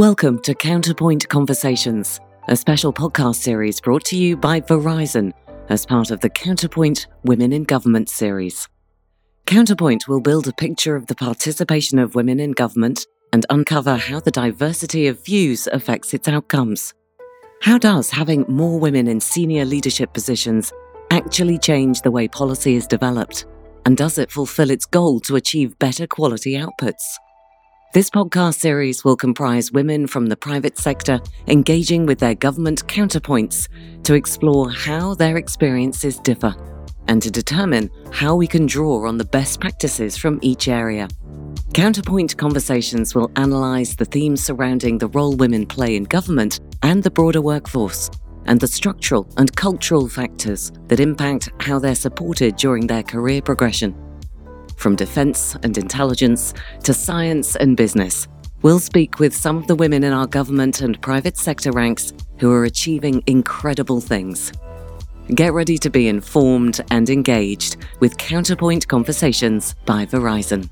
Welcome to Counterpoint Conversations, a special podcast series brought to you by Verizon as part of the Counterpoint Women in Government series. Counterpoint will build a picture of the participation of women in government and uncover how the diversity of views affects its outcomes. How does having more women in senior leadership positions actually change the way policy is developed? And does it fulfill its goal to achieve better quality outputs? This podcast series will comprise women from the private sector engaging with their government counterpoints to explore how their experiences differ and to determine how we can draw on the best practices from each area. Counterpoint conversations will analyse the themes surrounding the role women play in government and the broader workforce, and the structural and cultural factors that impact how they're supported during their career progression from defence and intelligence to science and business. We'll speak with some of the women in our government and private sector ranks who are achieving incredible things. Get ready to be informed and engaged with Counterpoint Conversations by Verizon.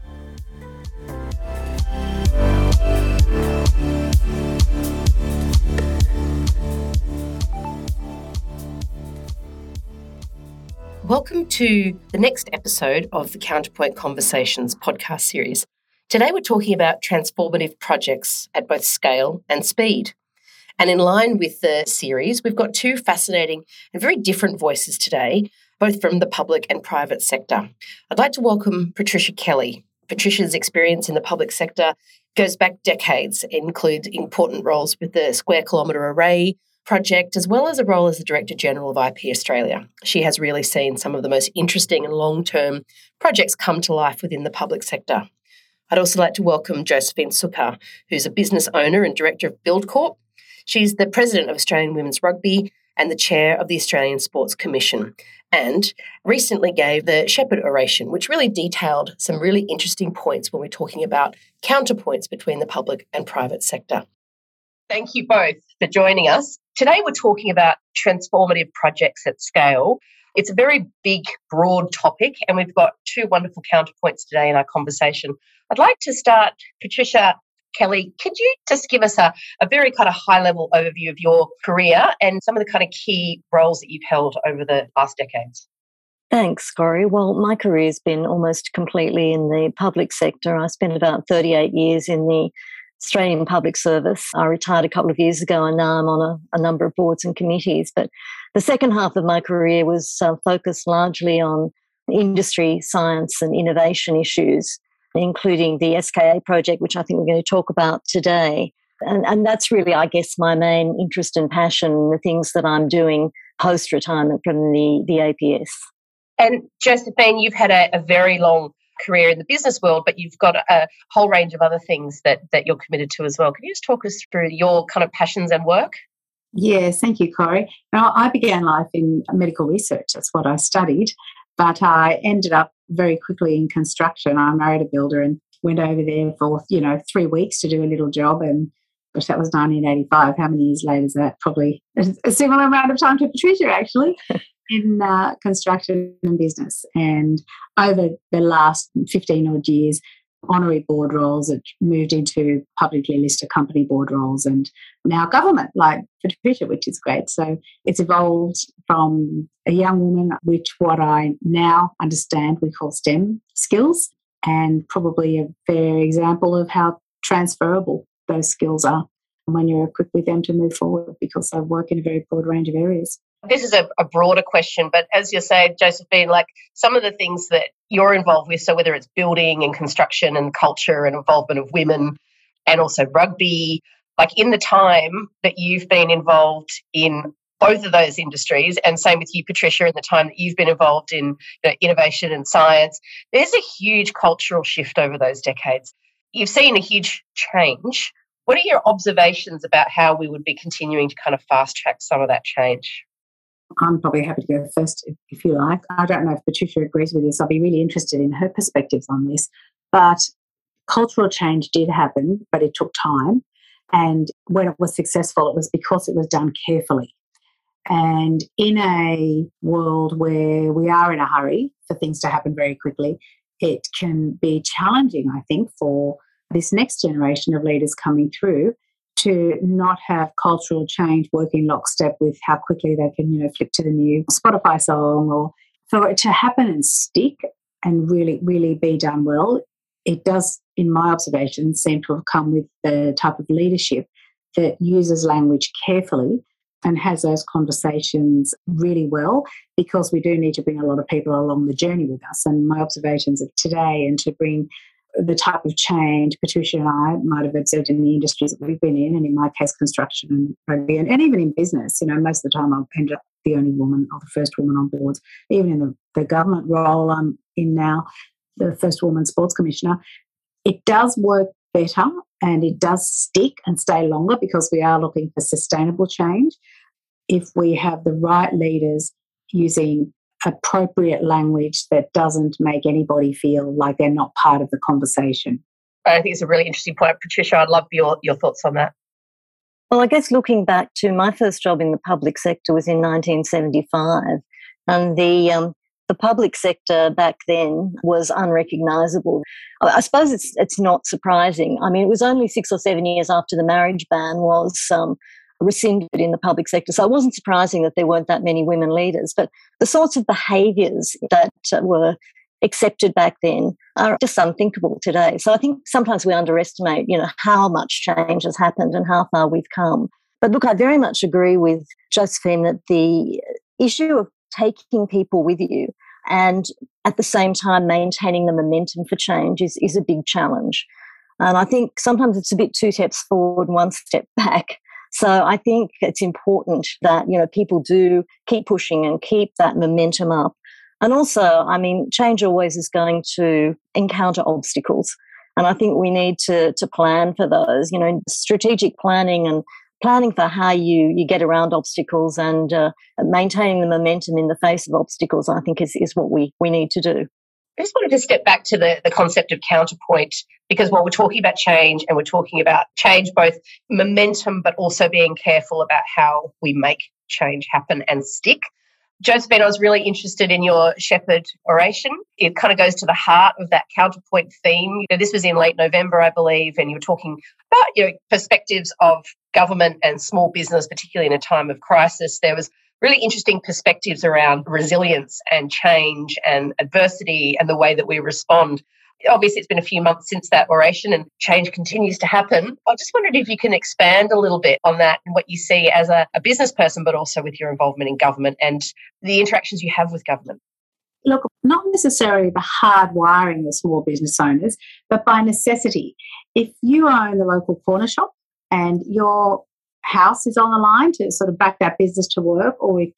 Welcome to the next episode of the Counterpoint Conversations podcast series. Today we're talking about transformative projects at both scale and speed. And in line with the series, we've got two fascinating and very different voices today, both from the public and private sector. I'd like to welcome Patricia Kelly. Patricia's experience in the public sector goes back decades. Includes important roles with the Square Kilometre Array, project, as well as a role as the Director General of IP Australia. She has really seen some of the most interesting and long term projects come to life within the public sector. I'd also like to welcome Josephine Sukkar, who's a business owner and director of BuildCorp. She's the president of Australian Women's Rugby and the chair of the Australian Sports Commission, and recently gave the Shepherd Oration, which really detailed some really interesting points when we're talking about counterpoints between the public and private sector. Thank you both for joining us. Today, we're talking about transformative projects at scale. It's a very big, broad topic, and we've got two wonderful counterpoints today in our conversation. I'd like to start, Patricia Kelly, could you just give us a, a very kind of high level overview of your career and some of the kind of key roles that you've held over the last decades? Thanks, Corey. Well, my career's been almost completely in the public sector. I spent about 38 years in the Australian Public Service. I retired a couple of years ago and now I'm on a, a number of boards and committees. But the second half of my career was uh, focused largely on industry, science, and innovation issues, including the SKA project, which I think we're going to talk about today. And, and that's really, I guess, my main interest and passion, the things that I'm doing post retirement from the, the APS. And Josephine, you've had a, a very long career in the business world, but you've got a whole range of other things that that you're committed to as well. Can you just talk us through your kind of passions and work? Yes, thank you, Corey. Now, I began life in medical research. That's what I studied, but I ended up very quickly in construction. I married a builder and went over there for you know three weeks to do a little job and gosh, that was 1985. How many years later is that? Probably a similar amount of time to Patricia, actually. In uh, construction and business. And over the last 15 odd years, honorary board roles that moved into publicly listed company board roles and now government, like Patricia, which is great. So it's evolved from a young woman, which what I now understand we call STEM skills, and probably a fair example of how transferable those skills are when you're equipped with them to move forward because I work in a very broad range of areas. This is a, a, broader question, but as you say, Josephine, like some of the things that you're involved with, so whether it's building and construction and culture and involvement of women and also rugby, like in the time that you've been involved in both of those industries, and same with you, Patricia, in the time that you've been involved in you know, innovation and science, there's a huge cultural shift over those decades. You've seen a huge change. What are your observations about how we would be continuing to kind of fast track some of that change? I'm probably happy to go first if, if, you like. I don't know if Patricia agrees with this. I'll be really interested in her perspectives on this. But cultural change did happen, but it took time. And when it was successful, it was because it was done carefully. And in a world where we are in a hurry for things to happen very quickly, it can be challenging, I think, for this next generation of leaders coming through to not have cultural change work in lockstep with how quickly they can, you know, flip to the new Spotify song or for it to happen and stick and really, really be done well, it does, in my observation, seem to have come with the type of leadership that uses language carefully and has those conversations really well because we do need to bring a lot of people along the journey with us. And my observations of today and to bring the type of change Patricia and I might have observed in the industries that we've been in, and in my case, construction and rugby, and, and even in business. You know, most of the time I've ended up the only woman or the first woman on boards. Even in the, the government role I'm in now, the first woman sports commissioner, it does work better and it does stick and stay longer because we are looking for sustainable change if we have the right leaders using appropriate language that doesn't make anybody feel like they're not part of the conversation. I think it's a really interesting point. Patricia, I'd love your, your thoughts on that. Well, I guess looking back to my first job in the public sector was in 1975, and the um, the public sector back then was unrecognisable. I suppose it's it's not surprising. I mean, it was only six or seven years after the marriage ban was um, rescinded in the public sector, so it wasn't surprising that there weren't that many women leaders. But the sorts of behaviours that uh, were accepted back then are just unthinkable today. So I think sometimes we underestimate, you know, how much change has happened and how far we've come. But look, I very much agree with Josephine that the issue of taking people with you and at the same time maintaining the momentum for change is, is a big challenge. And I think sometimes it's a bit two steps forward, one step back. So I think it's important that, you know, people do keep pushing and keep that momentum up. And also, I mean, change always is going to encounter obstacles. And I think we need to, to plan for those, you know, strategic planning and planning for how you you get around obstacles and uh, maintaining the momentum in the face of obstacles, I think is is what we we need to do. I just wanted to step back to the, the concept of counterpoint because while we're talking about change and we're talking about change, both momentum, but also being careful about how we make change happen and stick. Josephine, I was really interested in your shepherd oration. It kind of goes to the heart of that counterpoint theme. You know, this was in late November, I believe, and you were talking about you know perspectives of government and small business, particularly in a time of crisis. There was really interesting perspectives around resilience and change and adversity and the way that we respond. Obviously, it's been a few months since that oration and change continues to happen. I just wondered if you can expand a little bit on that and what you see as a, a business person, but also with your involvement in government and the interactions you have with government. Look, not necessarily the hard wiring of small business owners, but by necessity. If you own the local corner shop and your house is on the line to sort of back that business to work, or with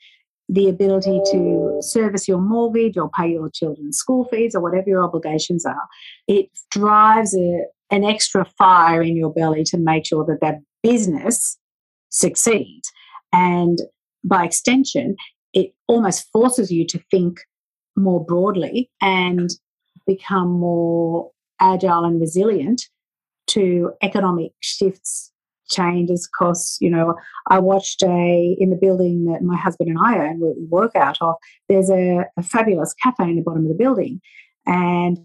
the ability to service your mortgage or pay your children's school fees or whatever your obligations are, it drives a, an extra fire in your belly to make sure that that business succeeds. And by extension, it almost forces you to think more broadly and become more agile and resilient to economic shifts changes costs you know i watched a in the building that my husband and i own we work out of there's a, a fabulous cafe in the bottom of the building. And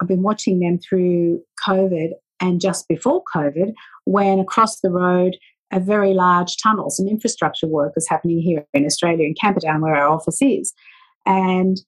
i've been watching them through covid and just before covid when across the road a very large tunnel some infrastructure work is happening here in australia in camperdown where our office is. And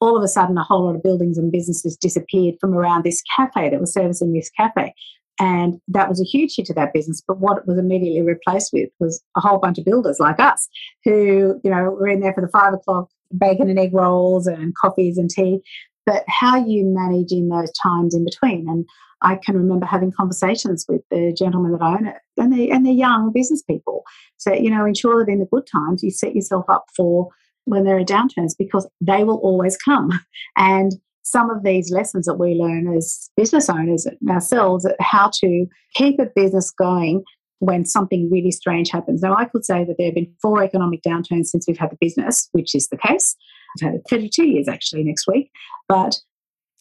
all of a sudden a whole lot of buildings and businesses disappeared from around this cafe that was servicing this cafe and that was a huge hit to that business. But what it was immediately replaced with was a whole bunch of builders like us who, you know, were in there for the five o'clock bacon and egg rolls and coffees and tea. But how you manage in those times in between. And I can remember having conversations with the gentlemen that own it, and they and they're young business people. So you know, ensure that in the good times you set yourself up for when there are downturns because they will always come. And some of these lessons that we learn as business owners ourselves, how to keep a business going when something really strange happens. Now, I could say that there have been four economic downturns since we've had the business, which is the case. I've had it 32 years actually next week, but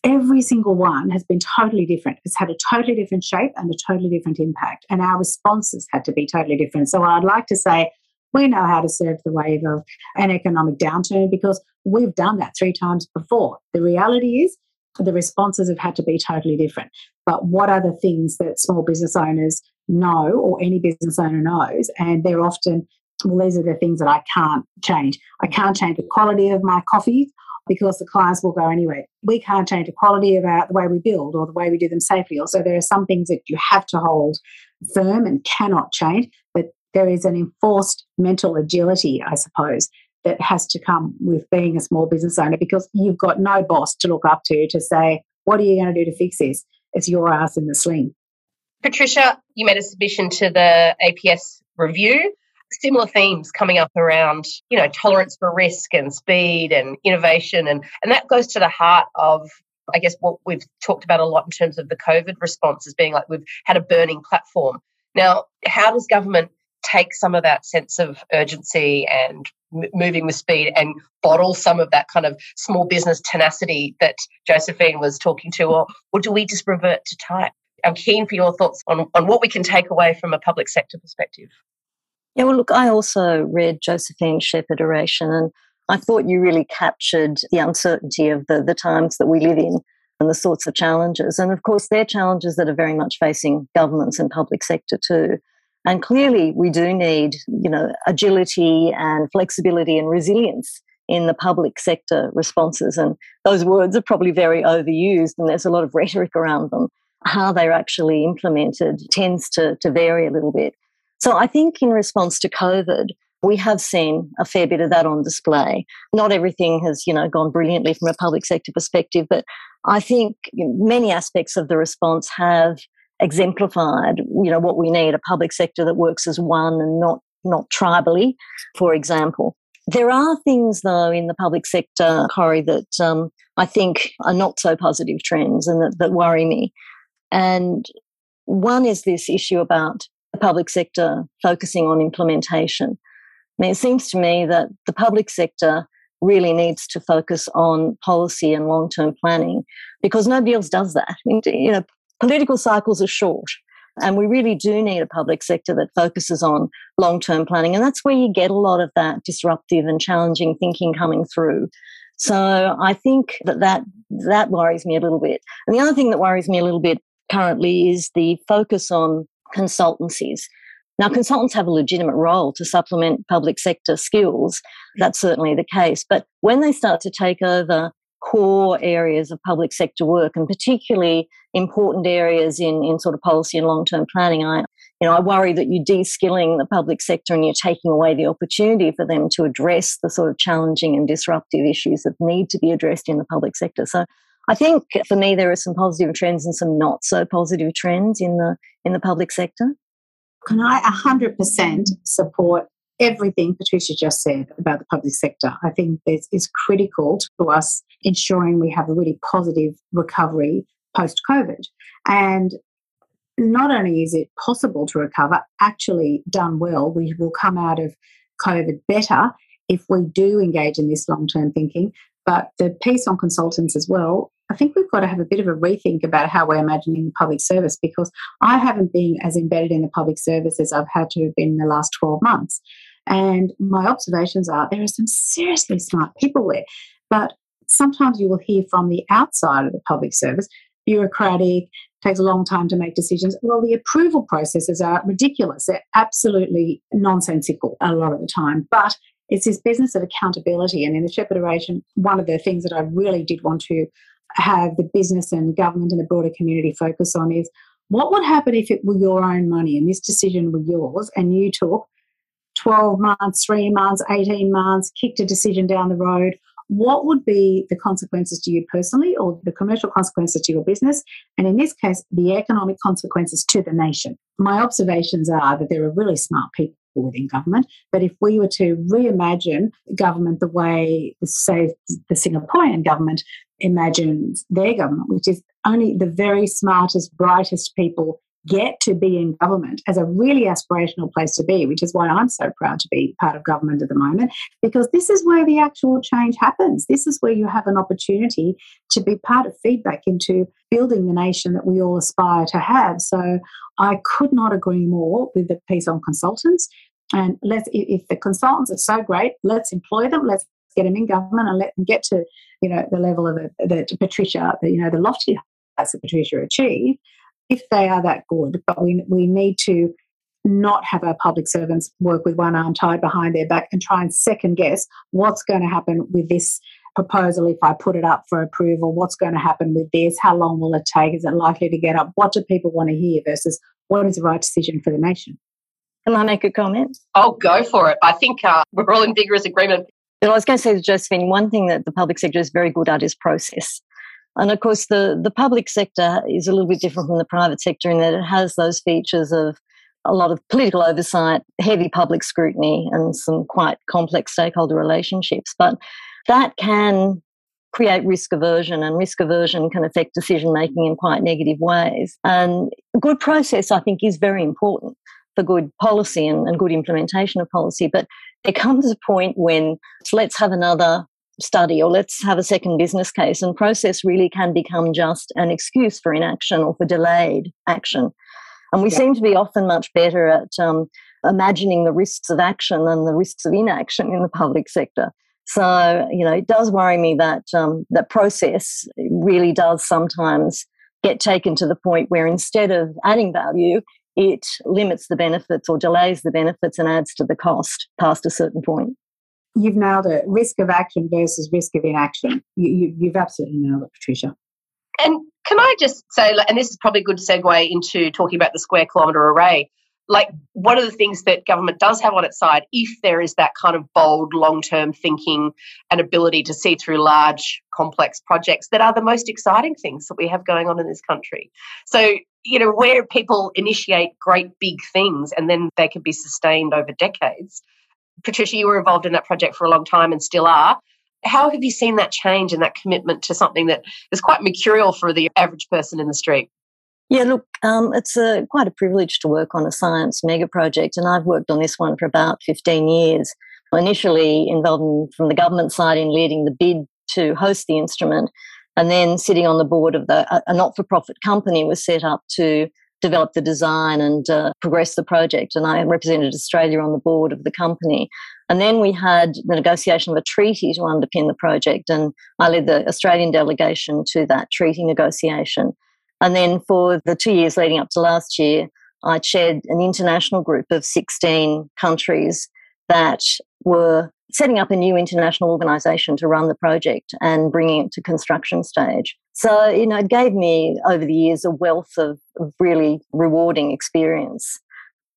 every single one has been totally different. It's had a totally different shape and a totally different impact, and our responses had to be totally different. So, I'd like to say we know how to surf the wave of an economic downturn because we've done that three times before. The reality is the responses have had to be totally different. But what are the things that small business owners know or any business owner knows. And they're often, well, these are the things that I can't change. I can't change the quality of my coffee because the clients will go anyway. We can't change the quality of our, the way we build or the way we do them safely. Also, there are some things that you have to hold firm and cannot change, but there is an enforced mental agility, I suppose, that has to come with being a small business owner because you've got no boss to look up to to say, what are you going to do to fix this? It's your ass in the sling. Patricia, you made a submission to the APS review. Similar themes coming up around, you know, tolerance for risk and speed and innovation. And, and that goes to the heart of, I guess, what we've talked about a lot in terms of the COVID response as being like we've had a burning platform. Now, how does government take some of that sense of urgency and m- moving with speed and bottle some of that kind of small business tenacity that Josephine was talking to, or, or do we just revert to type? I'm keen for your thoughts on, on what we can take away from a public sector perspective. Yeah, well, look, I also read Josephine's Shepherd oration, and I thought you really captured the uncertainty of the, the times that we live in and the sorts of challenges. And of course, they're challenges that are very much facing governments and public sector too. And clearly, we do need, you know, agility and flexibility and resilience in the public sector responses. And those words are probably very overused, and there's a lot of rhetoric around them. How they're actually implemented tends to, to vary a little bit. So I think in response to COVID, we have seen a fair bit of that on display. Not everything has, you know, gone brilliantly from a public sector perspective, but I think many aspects of the response have exemplified, you know, what we need, a public sector that works as one and not not tribally, for example. There are things, though, in the public sector, Corey, that um, I think are not so positive trends and that, that worry me. And one is this issue about the public sector focusing on implementation. I mean, it seems to me that the public sector really needs to focus on policy and long term planning because nobody else does that. You know, political cycles are short. And we really do need a public sector that focuses on long term planning. And that's where you get a lot of that disruptive and challenging thinking coming through. So I think that, that that worries me a little bit. And the other thing that worries me a little bit currently is the focus on consultancies. Now, consultants have a legitimate role to supplement public sector skills. That's certainly the case. But when they start to take over core areas of public sector work and particularly important areas in, in sort of policy and long-term planning. I, you know, I worry that you're de-skilling the public sector and you're taking away the opportunity for them to address the sort of challenging and disruptive issues that need to be addressed in the public sector. So I think for me there are some positive trends and some not so positive trends in the in the public sector. Can I 100% support everything Patricia just said about the public sector. I think this is critical to us ensuring we have a really positive recovery post COVID. And not only is it possible to recover, actually done well, we will come out of COVID better if we do engage in this long term thinking. But the piece on consultants as well, I think we've got to have a bit of a rethink about how we're imagining the public service because I haven't been as embedded in the public service as I've had to have been in the last 12 months. And my observations are there are some seriously smart people there. But sometimes you will hear from the outside of the public service, bureaucratic, takes a long time to make decisions. Well, the approval processes are ridiculous. They're absolutely nonsensical a lot of the time. But it's this business of accountability. And in the Shepherd oration, one of the things that I really did want to have the business and government and the broader community focus on is what would happen if it were your own money and this decision were yours and you took 12 months, three months, 18 months, kicked a decision down the road, what would be the consequences to you personally or the commercial consequences to your business? And in this case, the economic consequences to the nation. My observations are that there are really smart people within government, but if we were to reimagine government the way, say, the Singaporean government imagines their government, which is only the very smartest, brightest people get to be in government as a really aspirational place to be, which is why I'm so proud to be part of government at the moment, because this is where the actual change happens. This is where you have an opportunity to be part of feedback into building the nation that we all aspire to have. So I could not agree more with the piece on consultants. And let's, if the consultants are so great, let's employ them. Let's get them in government and let them get to, you know, the level of that Patricia, you know, the lofty heights that Patricia achieved if they are that good, but we, we need to not have our public servants work with one arm tied behind their back and try and second guess what's going to happen with this proposal if I put it up for approval? What's going to happen with this? How long will it take? Is it likely to get up? What do people want to hear versus what is the right decision for the nation? Can I make a comment? Oh, go for it. I think uh, we're all in vigorous agreement. Well, I was going to say to Josephine, one thing that the public sector is very good at is process. And of course, the, the public sector is a little bit different from the private sector in that it has those features of a lot of political oversight, heavy public scrutiny, and some quite complex stakeholder relationships. But that can create risk aversion, and risk aversion can affect decision making in quite negative ways. And good process, I think, is very important for good policy and, and good implementation of policy. But there comes a point when let's have another study or let's have a second business case, and process really can become just an excuse for inaction or for delayed action. And we yeah. seem to be often much better at um, imagining the risks of action than the risks of inaction in the public sector. So, you know, it does worry me that um, that process really does sometimes get taken to the point where instead of adding value, it limits the benefits or delays the benefits and adds to the cost past a certain point. You've nailed it. Risk of action versus risk of inaction. You, you, have absolutely nailed it, Patricia. And can I just say, and this is probably a good segue into talking about the square kilometre array like one of the things that government does have on its side if there is that kind of bold long-term thinking and ability to see through large complex projects that are the most exciting things that we have going on in this country so you know where people initiate great big things and then they can be sustained over decades patricia you were involved in that project for a long time and still are how have you seen that change and that commitment to something that is quite mercurial for the average person in the street yeah, look, um, it's a, quite a privilege to work on a science mega project, and I've worked on this one for about 15 years. Initially involved from the government side in leading the bid to host the instrument, and then sitting on the board of the a not for profit company was set up to develop the design and uh, progress the project. And I represented Australia on the board of the company. And then we had the negotiation of a treaty to underpin the project, and I led the Australian delegation to that treaty negotiation. And then for the two years leading up to last year, I chaired an international group of 16 countries that were setting up a new international organization to run the project and bringing it to construction stage. So, you know, it gave me over the years a wealth of, of really rewarding experience.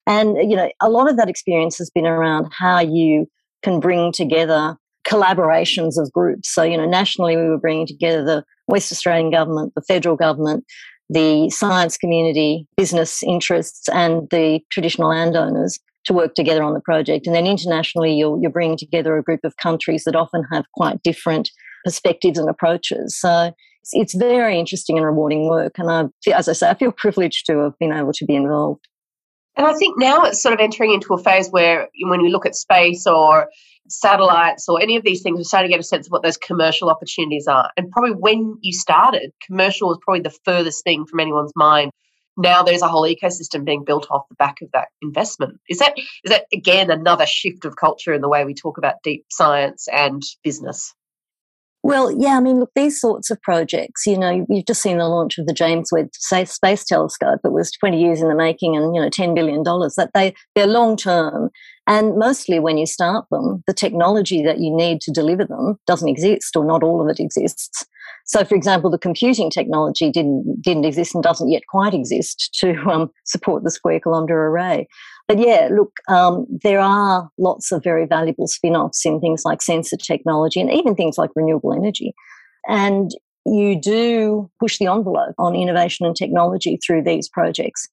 And, you know, a lot of that experience has been around how you can bring together collaborations of groups. So, you know, nationally, we were bringing together the West Australian government, the federal government, the science community, business interests, and the traditional landowners to work together on the project. And then internationally, you're, you're bringing together a group of countries that often have quite different perspectives and approaches. So it's, it's very interesting and rewarding work. And I, as I say, I feel privileged to have been able to be involved. And I think now it's sort of entering into a phase where when you look at space or satellites or any of these things, we're starting to get a sense of what those commercial opportunities are. And probably when you started, commercial was probably the furthest thing from anyone's mind. Now there's a whole ecosystem being built off the back of that investment. Is that is that again another shift of culture in the way we talk about deep science and business? Well, yeah, I mean, look, these sorts of projects, you know, you've just seen the launch of the James Webb Space Telescope. It was 20 years in the making and, you know, $10 billion. That they, they're long term. And mostly when you start them, the technology that you need to deliver them doesn't exist or not all of it exists. So, for example, the computing technology didn't, didn't exist and doesn't yet quite exist to um, support the square kilometre array. But yeah, look, um, there are lots of very valuable spin offs in things like sensor technology and even things like renewable energy. And you do push the envelope on innovation and technology through these projects.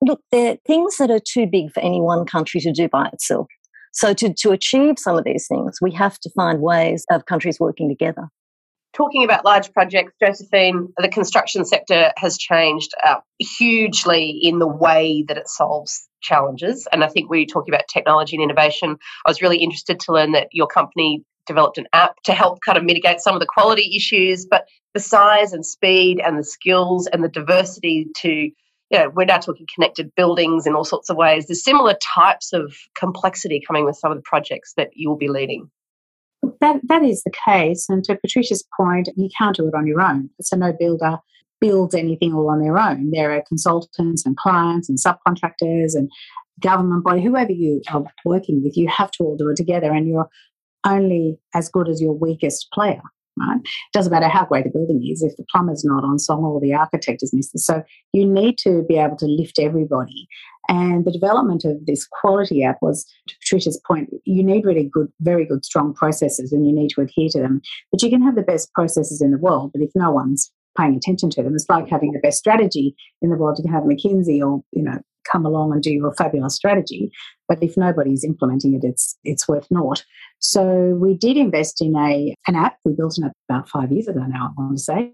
Look, they're things that are too big for any one country to do by itself. So, to, to achieve some of these things, we have to find ways of countries working together talking about large projects, Josephine, the construction sector has changed uh, hugely in the way that it solves challenges. And I think we are talking about technology and innovation. I was really interested to learn that your company developed an app to help kind of mitigate some of the quality issues, but the size and speed and the skills and the diversity to, you know, we're now talking connected buildings in all sorts of ways. There's similar types of complexity coming with some of the projects that you'll be leading. That, that is the case. And to Patricia's point, you can't do it on your own. So no builder builds anything all on their own. There are consultants and clients and subcontractors and government body, whoever you are working with, you have to all do it together and you're only as good as your weakest player. Right? It doesn't matter how great the building is if the plumber's not on song or the architect is missing. So you need to be able to lift everybody. And the development of this quality app was, to Patricia's point, you need really good, very good, strong processes and you need to adhere to them. But you can have the best processes in the world, but if no one's paying attention to them, it's like having the best strategy in the world. Can have McKinsey or, you know, come along and do your fabulous strategy. But if nobody's implementing it, it's it's worth naught. So we did invest in a an app. We built an app about five years ago now, I want to say,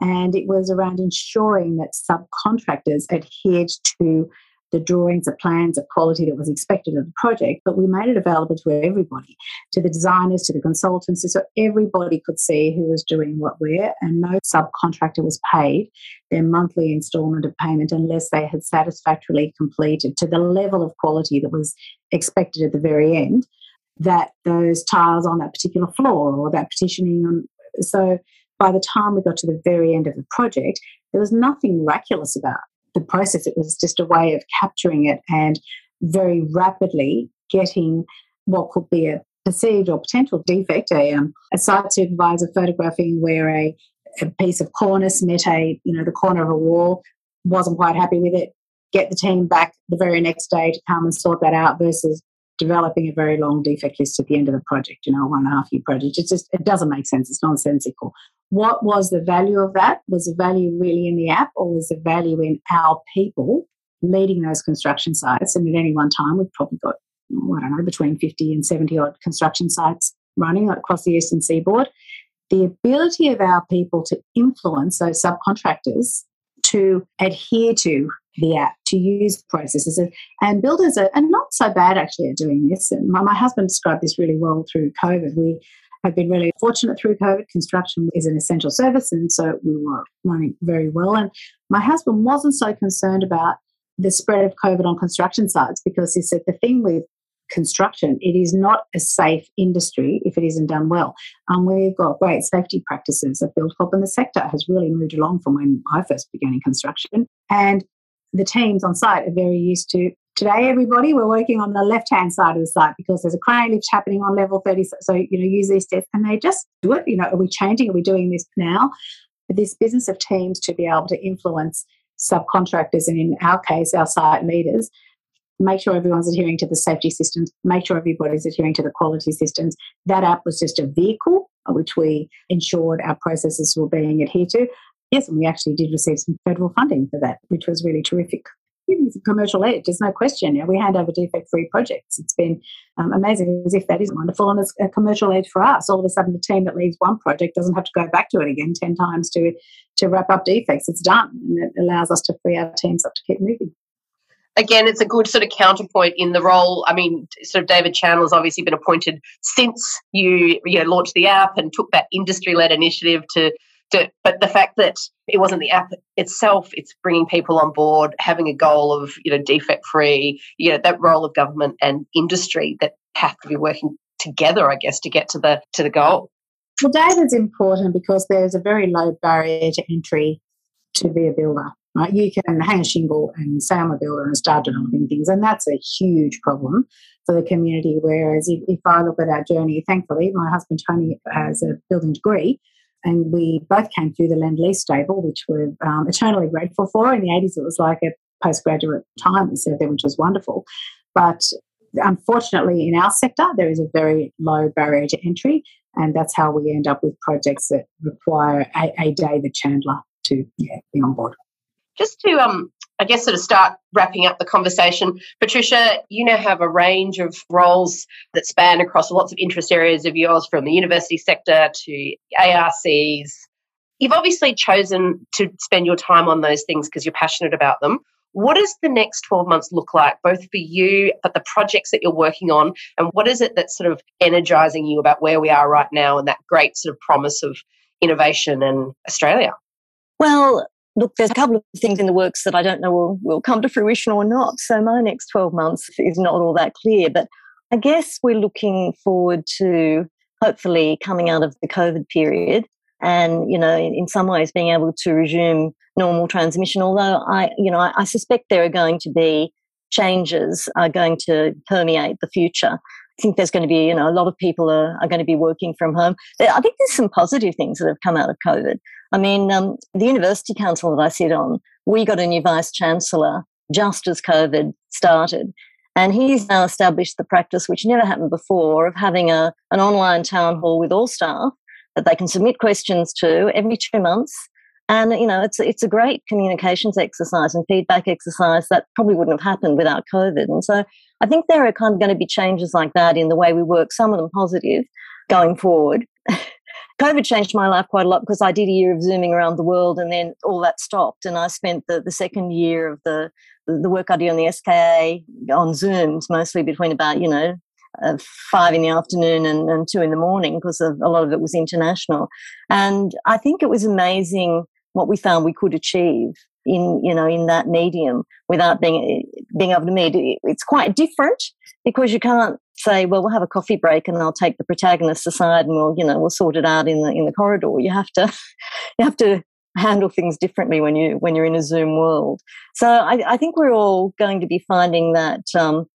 and it was around ensuring that subcontractors adhered to the drawings, the plans, the quality that was expected of the project, but we made it available to everybody, to the designers, to the consultants, so everybody could see who was doing what where, and no subcontractor was paid their monthly installment of payment unless they had satisfactorily completed to the level of quality that was expected at the very end that those tiles on that particular floor or that petitioning on so by the time we got to the very end of the project there was nothing miraculous about the process. It was just a way of capturing it and very rapidly getting what could be a perceived or potential defect. A, um, a site supervisor photographing where a, a piece of cornice met a, you know, the corner of a wall, wasn't quite happy with it, get the team back the very next day to come and sort that out versus developing a very long defect list at the end of the project, you know, one and a half year project. It just it doesn't make sense. It's nonsensical. What was the value of that? Was the value really in the app or was the value in our people leading those construction sites? And at any one time, we've probably got, I don't know, between 50 and 70 odd construction sites running across the eastern seaboard. The ability of our people to influence those subcontractors to adhere to the app, to use processes. And builders are, are not so bad actually at doing this. And my, my husband described this really well through COVID. We have been really fortunate through COVID. Construction is an essential service, and so we were running very well. And my husband wasn't so concerned about the spread of COVID on construction sites because he said the thing with construction, it is not a safe industry if it isn't done well. Um, we've got great safety practices at Buildcorp, and the sector has really moved along from when I first began in construction. And the teams on site are very used to today everybody we're working on the left hand side of the site because there's a crane lift happening on level 30 so you know use these steps and they just do it you know are we changing are we doing this now? But this business of teams to be able to influence subcontractors and in our case our site leaders make sure everyone's adhering to the safety systems make sure everybody's adhering to the quality systems. That app was just a vehicle uh, which we ensured our processes were being adhered to. Yes, and we actually did receive some federal funding for that, which was really terrific. Commercial aid, there's no question. You know, we hand over defect-free projects. It's been um, amazing, as if that is wonderful, and it's a commercial aid for us. All of a sudden, the team that leaves one project doesn't have to go back to it again ten times to to wrap up defects. It's done, and it allows us to free our teams up to keep moving again, it's a good sort of counterpoint in the role. I mean, sort of David Chandler's obviously been appointed since you you know launched the app and took that industry led initiative to but the fact that it wasn't the app itself, it's bringing people on board, having a goal of you know defect free, you know that role of government and industry that have to be working together, I guess, to get to the to the goal. Well, data is important because there's a very low barrier to entry to be a builder. Right, you can hang a shingle and say I'm a builder and start developing things, and that's a huge problem for the community. Whereas if, if I look at our journey, thankfully, my husband Tony has a building degree, and we both came through the Lend Lease stable, which we're um, eternally grateful for. In the 80s, it was like a postgraduate time instead there, which was wonderful. But unfortunately, in our sector, there is a very low barrier to entry, and that's how we end up with projects that require a, a David Chandler to yeah, be on board. Just to um, I guess sort of start wrapping up the conversation. Patricia, you now have a range of roles that span across lots of interest areas of yours from the university sector to ARCs. You've obviously chosen to spend your time on those things because you're passionate about them. What does the next 12 months look like, both for you, but the projects that you're working on? And what is it that's sort of energizing you about where we are right now and that great sort of promise of innovation in Australia? Well, look, there's a couple of things in the works that I don't know will, will come to fruition or not. So my next 12 months is not all that clear. But I guess we're looking forward to hopefully coming out of the COVID period and you know in, in, some ways being able to resume normal transmission although i you know I, I, suspect there are going to be changes are going to permeate the future i think there's going to be you know a lot of people are, are going to be working from home i think there's some positive things that have come out of covid i mean um, the university council that i sit on we got a new vice chancellor just as covid started and he's now established the practice, which never happened before, of having a, an online town hall with all staff that they can submit questions to every two months. And you know, it's it's a great communications exercise and feedback exercise that probably wouldn't have happened without COVID. And so I think there are kind of going to be changes like that in the way we work, some of them positive going forward. COVID changed my life quite a lot because I did a year of zooming around the world and then all that stopped. And I spent the, the second year of the the work I did on the SKA on Zooms, mostly between about, you know, uh, five in the afternoon and, and two in the morning because a lot of it was international. And I think it was amazing what we found we could achieve in you know in that medium without being being able to meet it's quite different because you can't say well we'll have a coffee break and i'll take the protagonist aside and we'll you know we'll sort it out in the in the corridor you have to you have to handle things differently when you when you're in a zoom world so i, I think we're all going to be finding that um,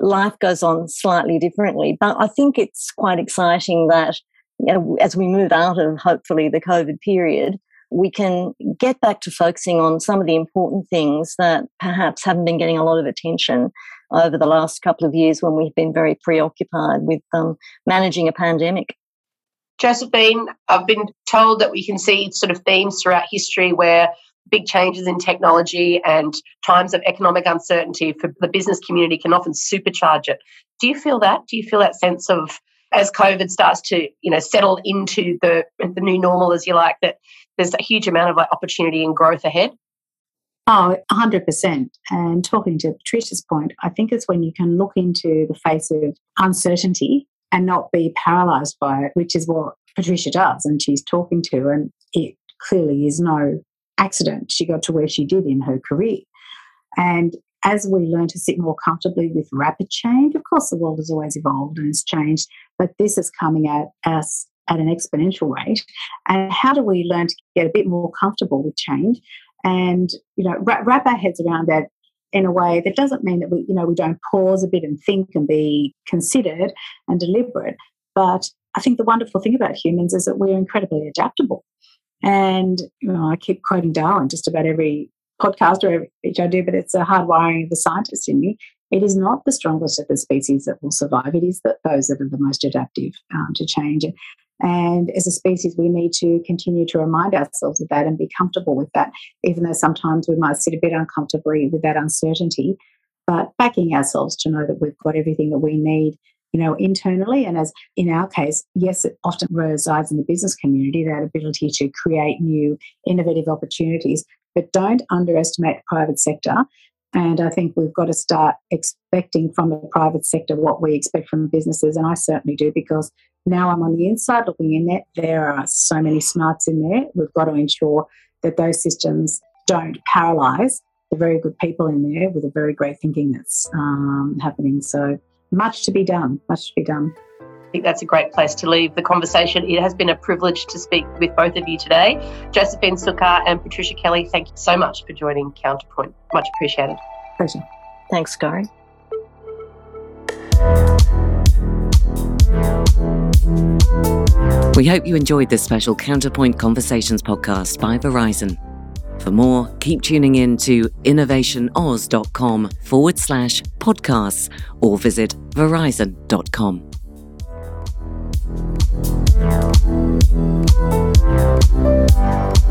life goes on slightly differently. But I think it's quite exciting that you know, as we move out of hopefully the COVID period, we can get back to focusing on some of the important things that perhaps haven't been getting a lot of attention over the last couple of years when we've been very preoccupied with um, managing a pandemic. Josephine, I've been told that we can see sort of themes throughout history where big changes in technology and times of economic uncertainty for the business community can often supercharge it. Do you feel that? Do you feel that sense of as COVID starts to, you know, settle into the the new normal, as you like, that there's a huge amount of like opportunity and growth ahead? Oh, 100%. And talking to Patricia's point, I think it's when you can look into the face of uncertainty and not be paralyzed by it, which is what Patricia does and she's talking to. And it clearly is no accident she got to where she did in her career. And as we learn to sit more comfortably with rapid change, of course, the world has always evolved and has changed, but this is coming at us at an exponential rate. And how do we learn to get a bit more comfortable with change and, you know, wrap our heads around that in a way that doesn't mean that we, you know, we don't pause a bit and think and be considered and deliberate. But I think the wonderful thing about humans is that we're incredibly adaptable. And you know, I keep quoting Darwin just about every podcast or every speech I do, but it's a hardwiring of the scientist in me. It is not the strongest of the species that will survive. It is the, those that are the most adaptive um, to change. As a species, we need to continue to remind ourselves of that and be comfortable with that, even though sometimes we might sit a bit uncomfortably with that uncertainty. But backing ourselves to know that we've got everything that we need you know, internally. And as in our case, yes, it often resides in the business community, that ability to create new innovative opportunities, but don't underestimate the private sector. And I think we've got to start expecting from the private sector what we expect from businesses. And I certainly do because now I'm on the inside looking in there. There are so many smarts in there. We've got to ensure that those systems don't paralyze the very good people in there with the very great thinking that's um, happening. So much to be done, much to be done. I think that's a great place to leave the conversation. It has been a privilege to speak with both of you today. Josephine Sukkar and Patricia Kelly, thank you so much for joining Counterpoint. Much appreciated. Pleasure. Thanks, Scary. We hope you enjoyed this special Counterpoint Conversations podcast by Verizon. For more, keep tuning in to innovationaus.com forward slash podcasts or visit verizon.com. Thank.